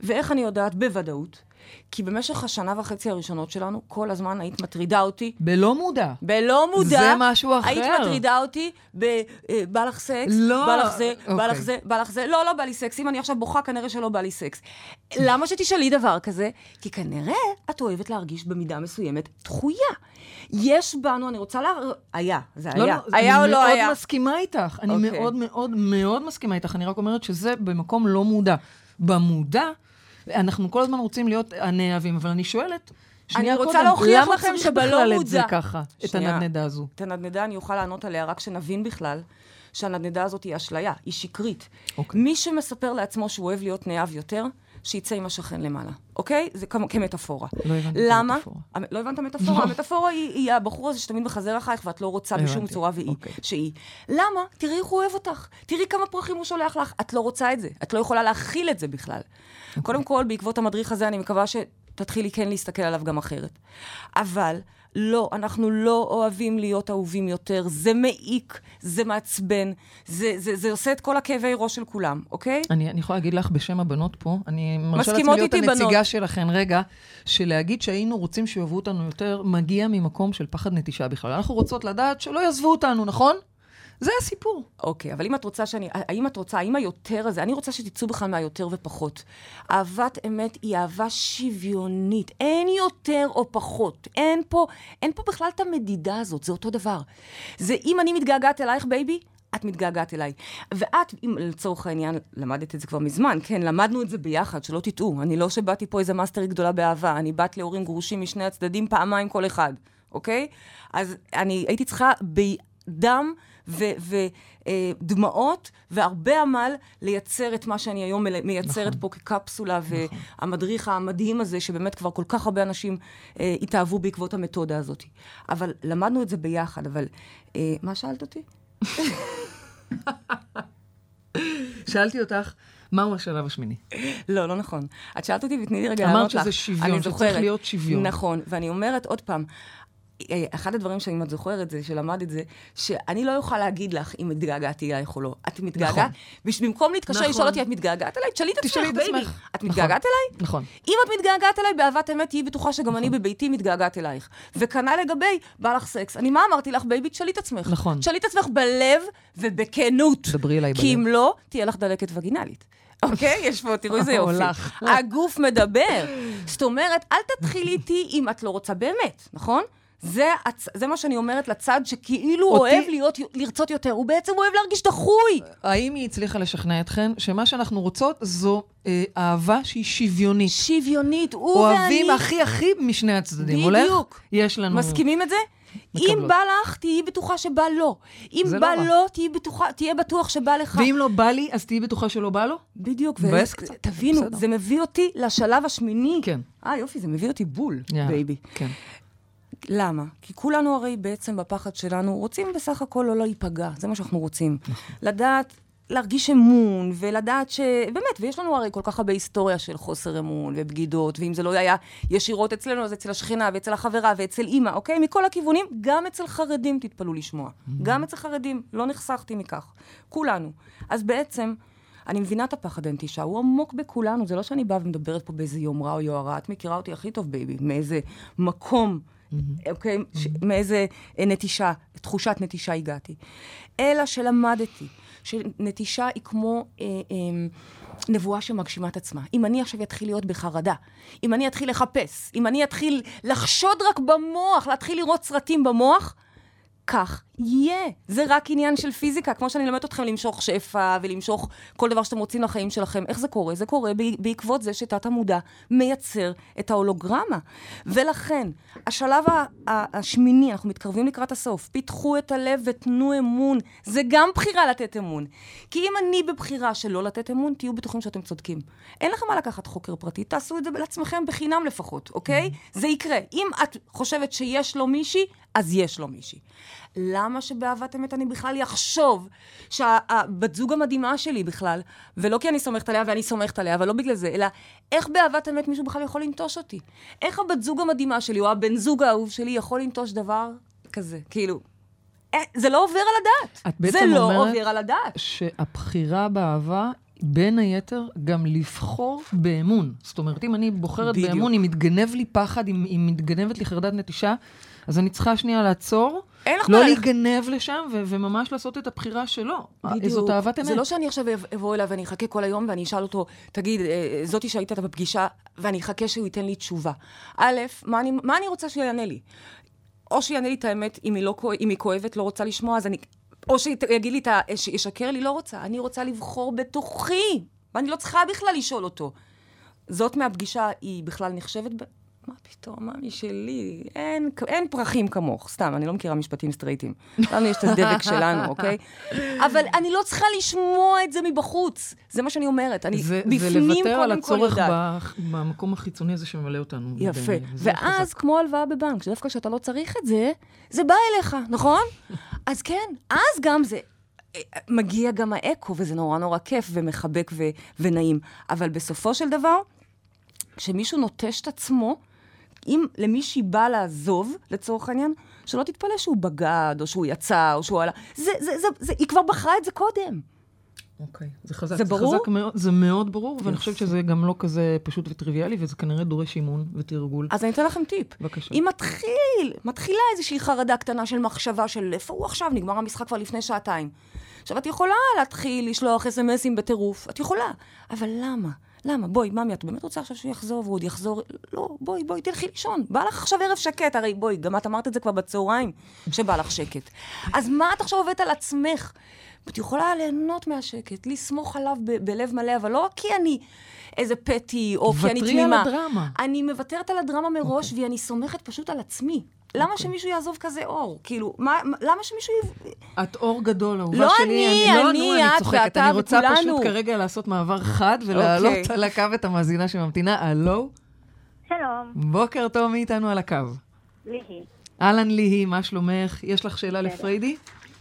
ואיך אני יודעת? בוודאות. כי במשך השנה וחצי הראשונות שלנו, כל הזמן היית מטרידה אותי בלא מודע. בלא מודע. זה משהו אחר. היית מטרידה אותי ב... אה, בא לך סקס? לא. בא לך זה, בא אוקיי. לך זה, בא לך זה. לא, לא בא לי סקס. אם אני עכשיו בוכה, כנראה שלא בא לי סקס. למה שתשאלי דבר כזה? כי כנראה את אוהבת להרגיש במידה מסוימת דחויה. יש בנו, אני רוצה לה... היה, זה לא, היה. לא, היה או אני לא היה? מאוד מסכימה איתך. אני אוקיי. מאוד מאוד מאוד מסכימה איתך. אני רק אומרת שזה במקום לא מודע. במודע, אנחנו כל הזמן רוצים להיות הנאהבים, אבל אני שואלת, שנייה רוצה קודם, להוכיח למה לכם צריך שבלא בכלל את זה מודע- ככה, את. הנדנדה הזו? את הנדנדה אני אוכל לענות עליה רק שנבין בכלל שהנדנדה הזאת היא אשליה, היא שקרית. אוקיי. מי שמספר לעצמו שהוא אוהב להיות נאהב יותר, שיצא עם השכן למעלה, אוקיי? זה כמו, כמטאפורה. לא הבנתי למה? המטאפורה. לא הבנת מטאפורה? לא. המטאפורה היא, היא הבחור הזה שתמיד מחזר אחריך ואת לא רוצה בשום הבנתי. צורה והיא, אוקיי. שהיא. למה? תראי איך הוא אוהב אותך. תראי כמה פרחים הוא שולח לך. את לא רוצה את זה. את לא יכולה להכיל את זה בכלל. אוקיי. קודם כל, בעקבות המדריך הזה, אני מקווה שתתחילי כן להסתכל עליו גם אחרת. אבל... לא, אנחנו לא אוהבים להיות אהובים יותר, זה מעיק, זה מעצבן, זה, זה, זה עושה את כל הכאבי ראש של כולם, אוקיי? אני, אני יכולה להגיד לך בשם הבנות פה, אני מרשה לעצמי להיות הנציגה בנות. שלכן רגע, שלהגיד שהיינו רוצים שיאהבו אותנו יותר, מגיע ממקום של פחד נטישה בכלל. אנחנו רוצות לדעת שלא יעזבו אותנו, נכון? זה הסיפור. אוקיי, אבל אם את רוצה שאני... האם את רוצה, האם היותר הזה, אני רוצה שתצאו בכלל מהיותר ופחות. אהבת אמת היא אהבה שוויונית. אין יותר או פחות. אין פה, אין פה בכלל את המדידה הזאת, זה אותו דבר. זה אם אני מתגעגעת אלייך, baby, את מתגעגעת אליי. ואת, אם לצורך העניין, למדת את זה כבר מזמן, כן, למדנו את זה ביחד, שלא תטעו. אני לא שבאתי פה איזה מאסטרית גדולה באהבה, אני בת להורים גרושים משני הצדדים, פעמיים כל אחד, אוקיי? אז אני הייתי צריכה בדם ודמעות והרבה עמל לייצר את מה שאני היום מייצרת פה כקפסולה, והמדריך המדהים הזה, שבאמת כבר כל כך הרבה אנשים אה, התאהבו בעקבות המתודה הזאת. אבל למדנו את זה ביחד, אבל... אה, מה שאלת אותי? שאלתי אותך, מהו השלב השמיני? לא, לא נכון. את שאלת אותי ותני לי רגע אמרת לענות לך. שזה שוויון, שצריך. להיות שוויון. נכון, ואני אומרת עוד פעם, אה, אחד הדברים שאם את זוכרת זה, שלמד את זה, שאני לא אוכל להגיד לך אם התגעגעתי אלייך או לא. את מתגעגעת, נכון. במקום להתקשר נכון. לשאול אותי, את מתגעגעת אליי? תשאלי את עצמך, את baby. עצמך. את נכון. מתגעגעת אליי? נכון. אם את מתגעגעת אליי, באהבת אמת, תהיי בטוחה שגם אני בביתי מתגעגעת אלייך. וכנ"ל לגבי, בא לך סקס. אני, מה אמרתי לך, baby? תשאלי את עצמך. נכון. תשאלי את עצמך בלב ובכנות. דברי אליי כי בלב. אם לא, תהיה לך דלקת וגינלית. אוקיי? יש פה, תראו איזה יופי. הגוף מדבר. זאת אומרת, אל תתחילי איתי אם את לא רוצה באמת, נכון? זה, הצ... זה מה שאני אומרת לצד שכאילו אותי- אוהב להיות, לרצות יותר, הוא בעצם אוהב להרגיש דחוי. האם היא הצליחה לשכנע אתכן שמה שאנחנו רוצות זו אה, אהבה שהיא שוויונית? שוויונית, הוא ואני... אוהבים הכי הכי משני הצדדים. בדיוק. הולך? יש לנו... מסכימים את זה? אם מקבלות. בא לך, תהיי בטוחה שבא לו. אם בא לא. לו, תהיי בטוחה, תהיה בטוח שבא לך. ואם לא בא לי, אז תהיי בטוחה שלא בא לו? בדיוק, מבאס קצת, תבינו, בסדר. זה מביא אותי לשלב השמיני. כן. אה, יופי, זה מביא אותי בול, יאללה, baby. כן. למה? כי כולנו הרי בעצם בפחד שלנו רוצים בסך הכל לא להיפגע, זה מה שאנחנו רוצים. לדעת, להרגיש אמון, ולדעת ש... באמת, ויש לנו הרי כל כך הרבה היסטוריה של חוסר אמון ובגידות, ואם זה לא היה ישירות אצלנו, אז אצל השכנה ואצל החברה ואצל אימא, אוקיי? מכל הכיוונים, גם אצל חרדים תתפלאו לשמוע. גם אצל חרדים, לא נחסכתי מכך. כולנו. אז בעצם... אני מבינה את הפחד הנטישה, הוא עמוק בכולנו, זה לא שאני באה ומדברת פה באיזה יומרה או יוהרה, את מכירה אותי הכי טוב, בייבי, מאיזה מקום, אוקיי? ש- מאיזה אה, נטישה, תחושת נטישה הגעתי. אלא שלמדתי שנטישה היא כמו אה, אה, נבואה שמגשימה את עצמה. אם אני עכשיו אתחיל להיות בחרדה, אם אני אתחיל לחפש, אם אני אתחיל לחשוד רק במוח, להתחיל לראות סרטים במוח, כך יהיה. זה רק עניין של פיזיקה, כמו שאני אלמד אתכם למשוך שפע ולמשוך כל דבר שאתם רוצים לחיים שלכם. איך זה קורה? זה קורה בעקבות זה שתת המודע מייצר את ההולוגרמה. ולכן, השלב השמיני, אנחנו מתקרבים לקראת הסוף, פיתחו את הלב ותנו אמון. זה גם בחירה לתת אמון. כי אם אני בבחירה של לא לתת אמון, תהיו בטוחים שאתם צודקים. אין לכם מה לקחת חוקר פרטי, תעשו את זה לעצמכם בחינם לפחות, אוקיי? זה יקרה. אם את חושבת שיש לו מישהי, אז יש לו מישהי. למה שבאהבת אמת אני בכלל אחשוב שהבת זוג המדהימה שלי בכלל, ולא כי אני סומכת עליה ואני סומכת עליה, אבל לא בגלל זה, אלא איך באהבת אמת מישהו בכלל יכול לנטוש אותי? איך הבת זוג המדהימה שלי, או הבן זוג האהוב שלי, יכול לנטוש דבר כזה? כאילו, אה, זה לא עובר על הדעת. את בעצם זה לא עובר על הדעת. שהבחירה באהבה, בין היתר, גם לבחור באמון. זאת אומרת, אם אני בוחרת בדיוק. באמון, אם מתגנב לי פחד, אם, אם מתגנבת לי חרדת נטישה, אז אני צריכה שנייה לעצור, אין לך לא להיגנב לשם, ו- וממש לעשות את הבחירה שלו. זאת אהבת אמת. זה לא שאני עכשיו אב- אבוא אליו ואני אחכה כל היום ואני אשאל אותו, תגיד, אה, זאתי שהיית איתה בפגישה, ואני אחכה שהוא ייתן לי תשובה. א', מה אני, מה אני רוצה שהוא יענה לי? או שיענה לי את האמת, אם היא, לא, אם היא כואבת, לא רוצה לשמוע, אז אני... או שיגיד לי, את ה- שישקר לי, לא רוצה. אני רוצה לבחור בתוכי, ואני לא צריכה בכלל לשאול אותו. זאת מהפגישה, היא בכלל נחשבת. מה פתאום, מה משלי? אין, אין פרחים כמוך, סתם, אני לא מכירה משפטים סטרייטים. לנו יש את הדבק שלנו, אוקיי? אבל אני לא צריכה לשמוע את זה מבחוץ. זה מה שאני אומרת. אני זה, בפנים זה לוותר על קודם כל הצורך יודעת. במקום החיצוני הזה שממלא אותנו. יפה. וזה ואז, חזק. כמו הלוואה בבנק, שדווקא כשאתה לא צריך את זה, זה בא אליך, נכון? אז כן, אז גם זה... מגיע גם האקו, וזה נורא נורא כיף ומחבק ו- ונעים. אבל בסופו של דבר, כשמישהו נוטש את עצמו, אם למישהי בא לעזוב, לצורך העניין, שלא תתפלא שהוא בגד, או שהוא יצא, או שהוא עלה. זה, זה, זה, זה, היא כבר בחרה את זה קודם. אוקיי, זה חזק. זה ברור? חזק מאוד, זה מאוד ברור, ואני חושבת שזה גם לא כזה פשוט וטריוויאלי, וזה כנראה דורש אימון ותרגול. אז אני אתן לכם טיפ. בבקשה. אם מתחיל, מתחילה איזושהי חרדה קטנה של מחשבה של איפה הוא עכשיו, נגמר המשחק כבר לפני שעתיים. עכשיו, את יכולה להתחיל לשלוח אס.אם.אסים בטירוף, את יכולה. אבל למה? למה? בואי, ממי, את באמת רוצה עכשיו שהוא יחזור והוא עוד יחזור? לא, בואי, בואי, תלכי לישון. בא לך עכשיו ערב שקט, הרי בואי, גם את אמרת את זה כבר בצהריים, שבא לך שקט. אז מה את עכשיו עובדת על עצמך? את יכולה ליהנות מהשקט, לסמוך עליו ב- בלב מלא, אבל לא כי אני איזה פטי, או כי אני ותרי תמימה. על הדרמה. אני מוותרת על הדרמה מראש, אוקיי. ואני סומכת פשוט על עצמי. למה שמישהו יעזוב כזה אור? כאילו, מה, מה- למה שמישהו... יב- את אור גדול, אהובה לא שלי. אני, לא, אני, אני את צוחקת. ואתה אני רוצה וכולנו. פשוט כרגע לעשות מעבר חד ולהעלות אוקיי. על הקו את המאזינה שממתינה. הלו? שלום, בוקר טוב, מי איתנו על הקו? ליהי. אהלן ליהי, מה שלומך? יש לך שאלה לפריידי?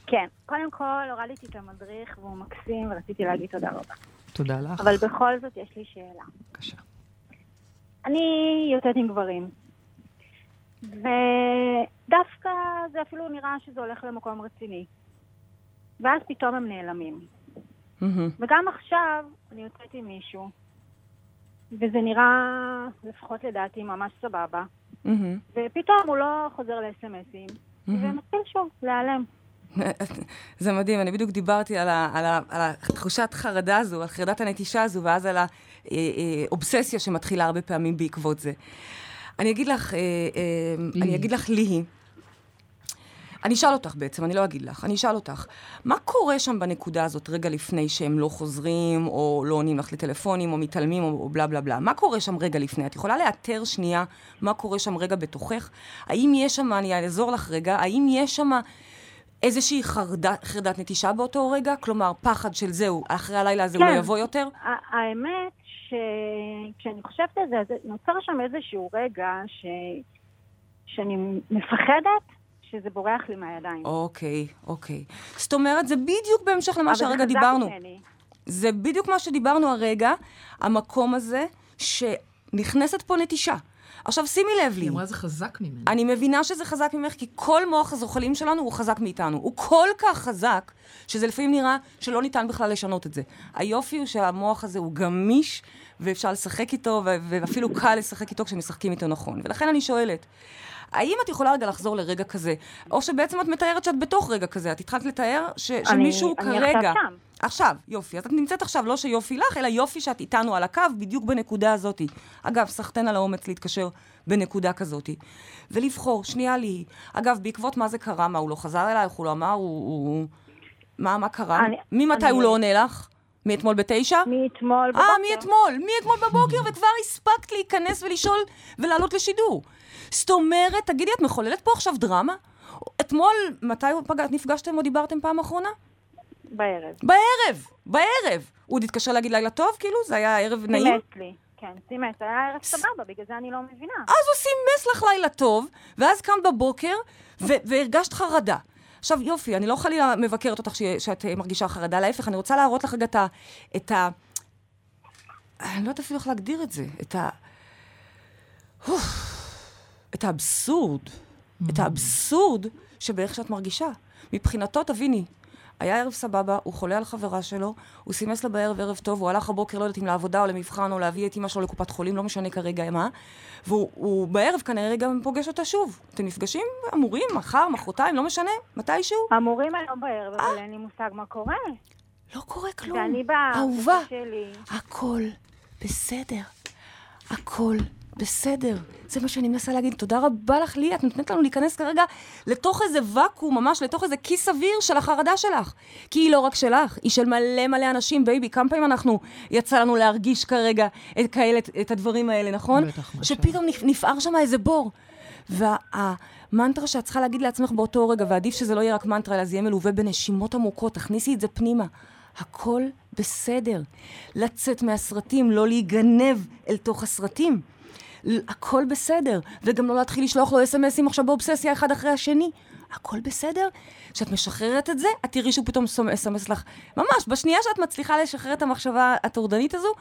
כן, קודם כל הורדתי את המדריך והוא מקסים ורציתי להגיד תודה רבה. תודה לך. אבל בכל זאת יש לי שאלה. בבקשה. אני יוצאת עם גברים. ודווקא זה אפילו נראה שזה הולך למקום רציני. ואז פתאום הם נעלמים. וגם עכשיו אני יוצאת עם מישהו, וזה נראה, לפחות לדעתי, ממש סבבה. ופתאום הוא לא חוזר לאס.אם.אסים, ומתחיל שוב להיעלם. זה מדהים, אני בדיוק דיברתי על, ה, על, ה, על התחושת חרדה הזו, על חרדת הנטישה הזו, ואז על האובססיה שמתחילה הרבה פעמים בעקבות זה. אני אגיד לך, אה, אה, אני אגיד לך לי, אני אשאל אותך בעצם, אני לא אגיד לך, אני אשאל אותך, מה קורה שם בנקודה הזאת רגע לפני שהם לא חוזרים, או לא עונים לך לטלפונים, או מתעלמים, או, או בלה בלה בלה? מה קורה שם רגע לפני? את יכולה לאתר שנייה מה קורה שם רגע בתוכך? האם יש שם, אני אעזור לך רגע, האם יש שם איזושהי חרדת, חרדת נטישה באותו רגע? כלומר, פחד של זהו, אחרי הלילה הזה הוא כן. לא יבוא יותר? האמת שכשאני חושבת על זה, אז נוצר שם איזשהו רגע ש... שאני מפחדת שזה בורח לי מהידיים. אוקיי, אוקיי. זאת אומרת, זה בדיוק בהמשך למה אבל זה שהרגע חזק דיברנו. ממני. זה בדיוק מה שדיברנו הרגע, המקום הזה שנכנסת פה נטישה. עכשיו, שימי לב לי. היא אמרה זה חזק ממנו. אני מבינה שזה חזק ממך, כי כל מוח הזוחלים שלנו הוא חזק מאיתנו. הוא כל כך חזק, שזה לפעמים נראה שלא ניתן בכלל לשנות את זה. היופי הוא שהמוח הזה הוא גמיש, ואפשר לשחק איתו, ואפילו קל לשחק איתו כשמשחקים איתו נכון. ולכן אני שואלת, האם את יכולה רגע לחזור לרגע כזה? או שבעצם את מתארת שאת בתוך רגע כזה. את התחלת לתאר ש- שמישהו אני כרגע... עכשיו שם. עכשיו, יופי. אז את נמצאת עכשיו, לא שיופי לך, אלא יופי שאת איתנו על הקו, בדיוק בנקודה הזאת. אגב, סחטיין על האומץ להתקשר בנקודה כזאת. ולבחור, שנייה לי. אגב, בעקבות מה זה קרה? מה, הוא לא חזר אלייך? הוא לא אמר? הוא... הוא... מה, מה קרה? אני- ממתי אני- הוא לא עונה לך? מאתמול בתשע? מאתמול בבוקר. אה, מאתמול, מאתמול בבוקר, וכבר הספקת להיכנס ולשאול ולעלות לשידור. זאת אומרת, תגידי, את מחוללת פה עכשיו דרמה? אתמול, מתי פגע, נפגשתם או דיברתם פעם אחרונה? בערב. בערב, בערב. הוא עוד התקשר להגיד לילה טוב, כאילו? זה היה ערב נעים? סימס לי. כן, סימס. היה ערב סבבה, בגלל זה אני לא מבינה. אז הוא סימס לך לילה טוב, ואז קמת בבוקר, והרגשת חרדה. עכשיו, יופי, אני לא חלילה מבקרת אותך ש- שאת אה, מרגישה חרדה, להפך, אני רוצה להראות לך רגע את ה... את ה... אני לא יודעת אפילו איך להגדיר את זה, את ה... את האבסורד, את האבסורד שבאיך שאת מרגישה. מבחינתו, תביני, היה ערב סבבה, הוא חולה על חברה שלו, הוא סימס לה בערב ערב טוב, הוא הלך הבוקר, לא יודעת אם לעבודה או למבחן או להביא את אמא שלו לקופת חולים, לא משנה כרגע מה, והוא הוא בערב כנראה גם פוגש אותה שוב. אתם נפגשים? אמורים, מחר, מחרתיים, לא משנה, מתישהו. אמורים היום בערב, אבל אין לי מושג מה קורה. לא קורה כלום. ואני אהובה, באהובה שלי. הכל בסדר. הכל בסדר. זה מה שאני מנסה להגיד. תודה רבה לך, לי. את נותנת לנו להיכנס כרגע לתוך איזה ואקום, ממש לתוך איזה כיס אוויר של החרדה שלך. כי היא לא רק שלך, היא של מלא מלא אנשים, בייבי. כמה פעמים אנחנו, יצא לנו להרגיש כרגע את, כאלה, את הדברים האלה, נכון? בטח, מה שפתאום נפ- נפער שם איזה בור. והמנטרה שאת צריכה להגיד לעצמך באותו רגע, ועדיף שזה לא יהיה רק מנטרה, אלא זה יהיה מלווה בנשימות עמוקות, תכניסי את זה פנימה. הכל בסדר. לצאת מהסרטים, לא להיגנב אל תוך הסרטים. הכל בסדר. וגם לא להתחיל לשלוח לו אס.אם.אסים עכשיו באובססיה אחד אחרי השני. הכל בסדר. כשאת משחררת את זה, את תראי שהוא פתאום אס.אם.אס לך. ממש, בשנייה שאת מצליחה לשחרר את המחשבה הטורדנית הזו,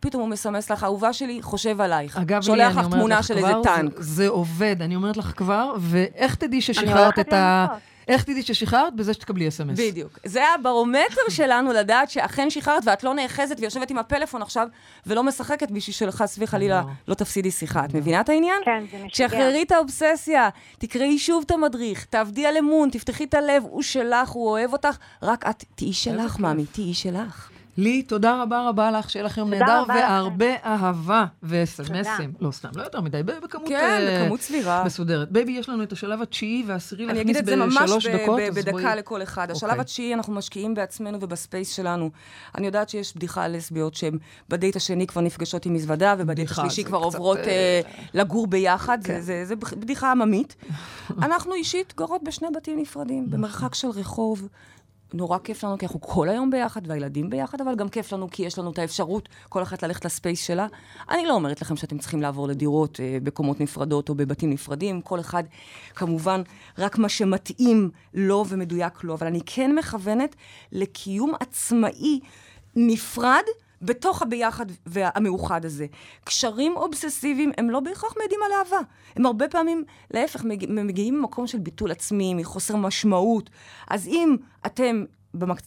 פתאום הוא מסמס לך, אהובה שלי, חושב עלייך. אגב, שולח לך תמונה לך של כבר, איזה טנק. זה, זה עובד, אני אומרת לך כבר, ואיך תדעי ששחררת הולכת את ה... איך תדעי ששחררת? בזה שתקבלי אס.אם.אס. בדיוק. זה הברומטר שלנו לדעת שאכן שחררת ואת לא נאחזת ויושבת עם הפלאפון עכשיו ולא משחקת בשביל שחס וחלילה לא. לא תפסידי שיחה. את מבינה את העניין? כן, זה משגע. תשחררי את האובססיה, תקראי שוב את המדריך, תעבדי על אמון, תפתחי את הלב, הוא שלך, הוא אוהב אותך, רק את תהיי שלך, מאמי, תהיי שלך. לי, תודה רבה רבה לך, שיהיה תודה נהדר, רבה לכם. והרבה אהבה ו-SMSים. לא, סתם, לא יותר מדי, בכמות... כן, אה, בכמות סבירה. מסודרת. בייבי, יש לנו את השלב התשיעי והעשירי אני להכניס אגיד את זה ממש בשלוש דקות, בדקה בואי- לכל אחד. השלב אוקיי. התשיעי, אנחנו משקיעים בעצמנו ובספייס שלנו. אני יודעת שיש בדיחה על לסביות שהן בדייט השני כבר נפגשות עם מזוודה, ובדייט השלישי כבר קצת, עוברות אה, לגור ביחד. זה- זה זה בח- בדיחה עממית. אנחנו אישית גרות בשני בתים נפרדים, במרחק של רחוב. נורא כיף לנו, כי אנחנו כל היום ביחד, והילדים ביחד, אבל גם כיף לנו כי יש לנו את האפשרות, כל אחת ללכת לספייס שלה. אני לא אומרת לכם שאתם צריכים לעבור לדירות אה, בקומות נפרדות או בבתים נפרדים, כל אחד, כמובן, רק מה שמתאים לו ומדויק לו, אבל אני כן מכוונת לקיום עצמאי נפרד, בתוך הביחד והמאוחד הזה. קשרים אובססיביים הם לא בהכרח מעידים על אהבה. הם הרבה פעמים, להפך, מגיע, מגיעים ממקום של ביטול עצמי, מחוסר משמעות. אז אם אתם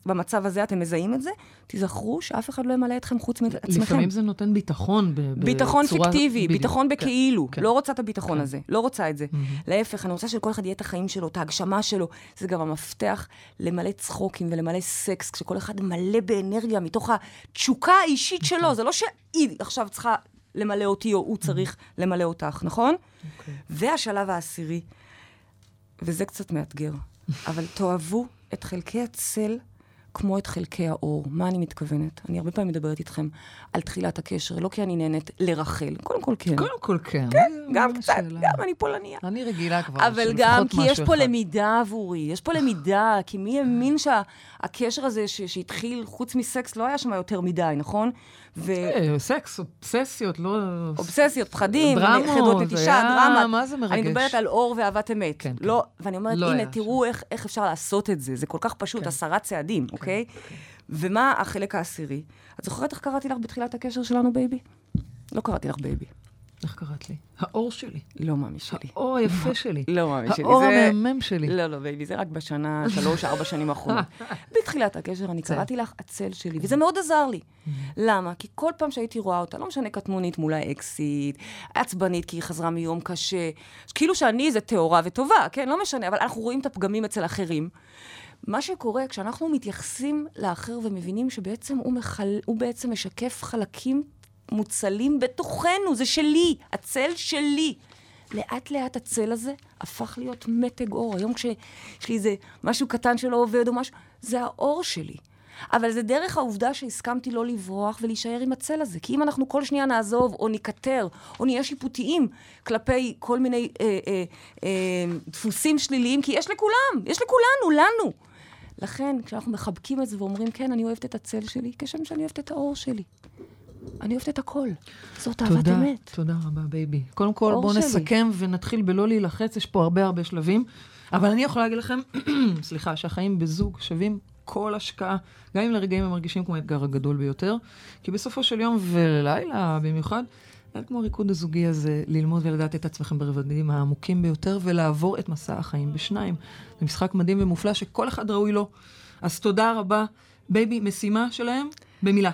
במצב הזה אתם מזהים את זה, תיזכרו שאף אחד לא ימלא אתכם חוץ מעצמכם. לפעמים זה נותן ביטחון בצורה... ביטחון פיקטיבי, בדיוק. ביטחון כן, בכאילו. כן. לא רוצה את הביטחון כן. הזה, לא רוצה את זה. להפך, אני רוצה שלכל אחד יהיה את החיים שלו, את ההגשמה שלו. זה גם המפתח למלא צחוקים ולמלא סקס, כשכל אחד מלא באנרגיה מתוך התשוקה האישית שלו. נכון. זה לא שהיא עכשיו צריכה למלא אותי, או הוא צריך. למלא אותך, נכון? אוקיי. והשלב העשירי, וזה קצת מאתגר, אבל תאהבו את חלקי הצל כמו את חלקי האור. מה אני מתכוונת? אני הרבה פעמים מדברת איתכם על תחילת הקשר, לא כי אני נהנית לרחל. קודם כל כן. קודם כל כן. כן, גם קצת, שאלה. גם אני פולניה. אני רגילה כבר, אבל גם כי יש פה אחד. למידה עבורי, יש פה למידה, כי מי האמין שהקשר הזה שהתחיל, חוץ מסקס, לא היה שם יותר מדי, נכון? ו... אה, סקס, אובססיות, לא... אובססיות, פחדים, חדות נטישה, דרמה. מה זה מרגש? אני מדברת על אור ואהבת אמת. כן, כן. לא, ואני אומרת, לא הנה, תראו איך, איך אפשר לעשות את זה. זה כל כך פשוט, כן. עשרה צעדים, כן, אוקיי? כן. ומה החלק העשירי? את זוכרת איך קראתי לך בתחילת הקשר שלנו, בייבי? לא קראתי לך בייבי. איך קראת לי? האור שלי. לא מאמי שלי. האור היפה שלי. לא מאמי שלי. האור המהמם שלי. לא, לא, בייבי, זה רק בשנה, שלוש, ארבע שנים האחרונות. בתחילת הקשר אני קראתי לך הצל שלי, וזה מאוד עזר לי. למה? כי כל פעם שהייתי רואה אותה, לא משנה קטנונית מול האקסיט, עצבנית כי היא חזרה מיום קשה, כאילו שאני איזה טהורה וטובה, כן? לא משנה, אבל אנחנו רואים את הפגמים אצל אחרים. מה שקורה כשאנחנו מתייחסים לאחר ומבינים שבעצם הוא, מחל... הוא בעצם משקף חלקים מוצלים בתוכנו, זה שלי, הצל שלי. לאט לאט הצל הזה הפך להיות מתג אור. היום כשיש לי איזה משהו קטן שלא עובד או משהו, זה האור שלי. אבל זה דרך העובדה שהסכמתי לא לברוח ולהישאר עם הצל הזה. כי אם אנחנו כל שנייה נעזוב, או נקטר, או נהיה שיפוטיים כלפי כל מיני אה, אה, אה, דפוסים שליליים, כי יש לכולם, יש לכולנו, לנו. לכן, כשאנחנו מחבקים את זה ואומרים, כן, אני אוהבת את הצל שלי, כשם שאני אוהבת את האור שלי. אני אוהבת את הכל. זאת אהבת אמת. תודה רבה, בייבי. קודם כל, בואו נסכם ונתחיל בלא להילחץ, יש פה הרבה הרבה שלבים. אבל אני יכולה להגיד לכם, סליחה, שהחיים בזוג שווים כל השקעה, גם אם לרגעים הם מרגישים כמו האתגר הגדול ביותר, כי בסופו של יום ולילה במיוחד, כמו הריקוד הזוגי הזה ללמוד ולדעת את עצמכם ברבדים העמוקים ביותר ולעבור את מסע החיים בשניים. זה משחק מדהים ומופלא שכל אחד ראוי לו. אז תודה רבה. baby, משימה שלהם? במילה.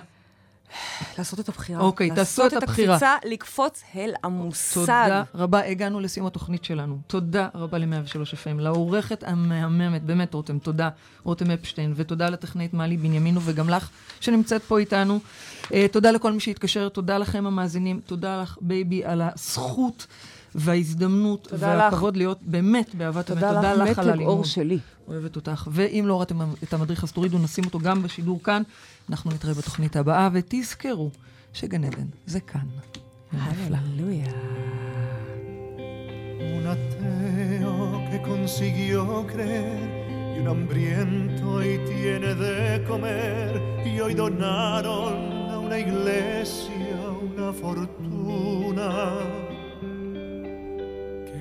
לעשות את הבחירה. אוקיי, תעשו את הבחירה. לעשות את הקפיצה, לקפוץ אל המושג. תודה רבה, הגענו לסיום התוכנית שלנו. תודה רבה ל-103 FM, לעורכת המהממת, באמת רותם, תודה, רותם אפשטיין, ותודה לטכנאית מלי בנימינו, וגם לך שנמצאת פה איתנו. אה, תודה לכל מי שהתקשר, תודה לכם המאזינים, תודה לך, baby, על הזכות. וההזדמנות והכבוד להיות באמת באהבת אמת. תודה לך על הלימוד. אור שלי. אוהבת אותך. ואם לא ראיתם את המדריך, אז תורידו, נשים אותו גם בשידור כאן. אנחנו נתראה בתוכנית הבאה, ותזכרו שגן עדן זה כאן. הללויה. Un ateo que consiguió creer y un hambriento y tiene de comer y hoy donaron a una iglesia una fortuna.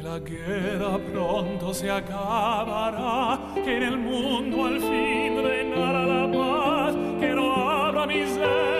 La guerra pronto se acabará, que en el mundo al fin reinará la paz, que no habrá miseria.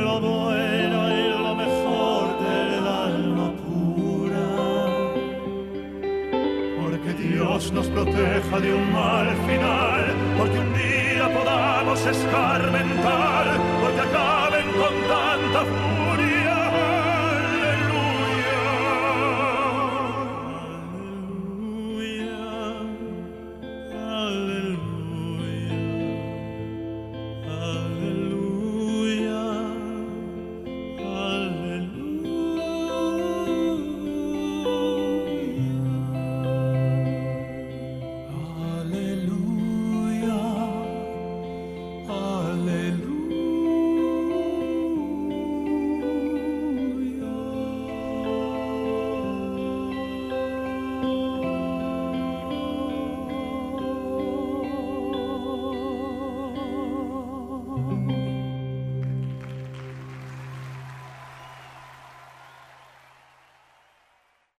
lo bueno y lo mejor de la locura. Porque Dios nos proteja de un mal final, porque un día podamos escarmentar.